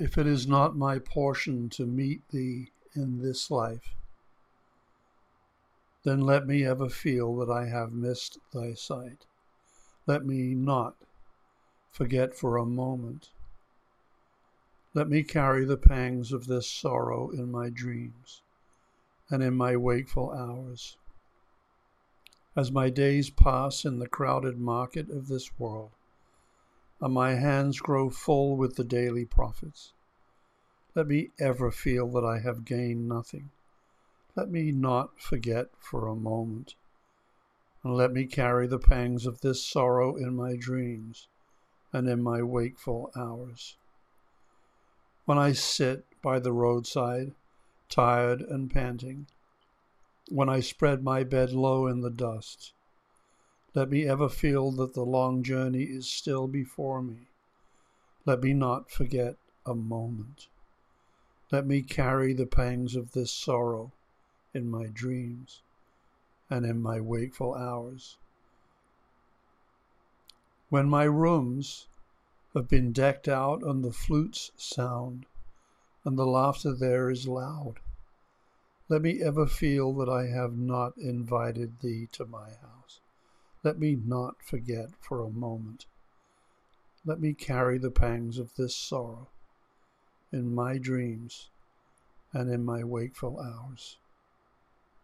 If it is not my portion to meet thee in this life, then let me ever feel that I have missed thy sight. Let me not forget for a moment. Let me carry the pangs of this sorrow in my dreams and in my wakeful hours. As my days pass in the crowded market of this world, and my hands grow full with the daily profits, let me ever feel that I have gained nothing. Let me not forget for a moment, and let me carry the pangs of this sorrow in my dreams and in my wakeful hours. When I sit by the roadside, tired and panting, when I spread my bed low in the dust, let me ever feel that the long journey is still before me. Let me not forget a moment. Let me carry the pangs of this sorrow in my dreams and in my wakeful hours. When my rooms have been decked out and the flutes sound, and the laughter there is loud. Let me ever feel that I have not invited thee to my house. Let me not forget for a moment. Let me carry the pangs of this sorrow in my dreams and in my wakeful hours.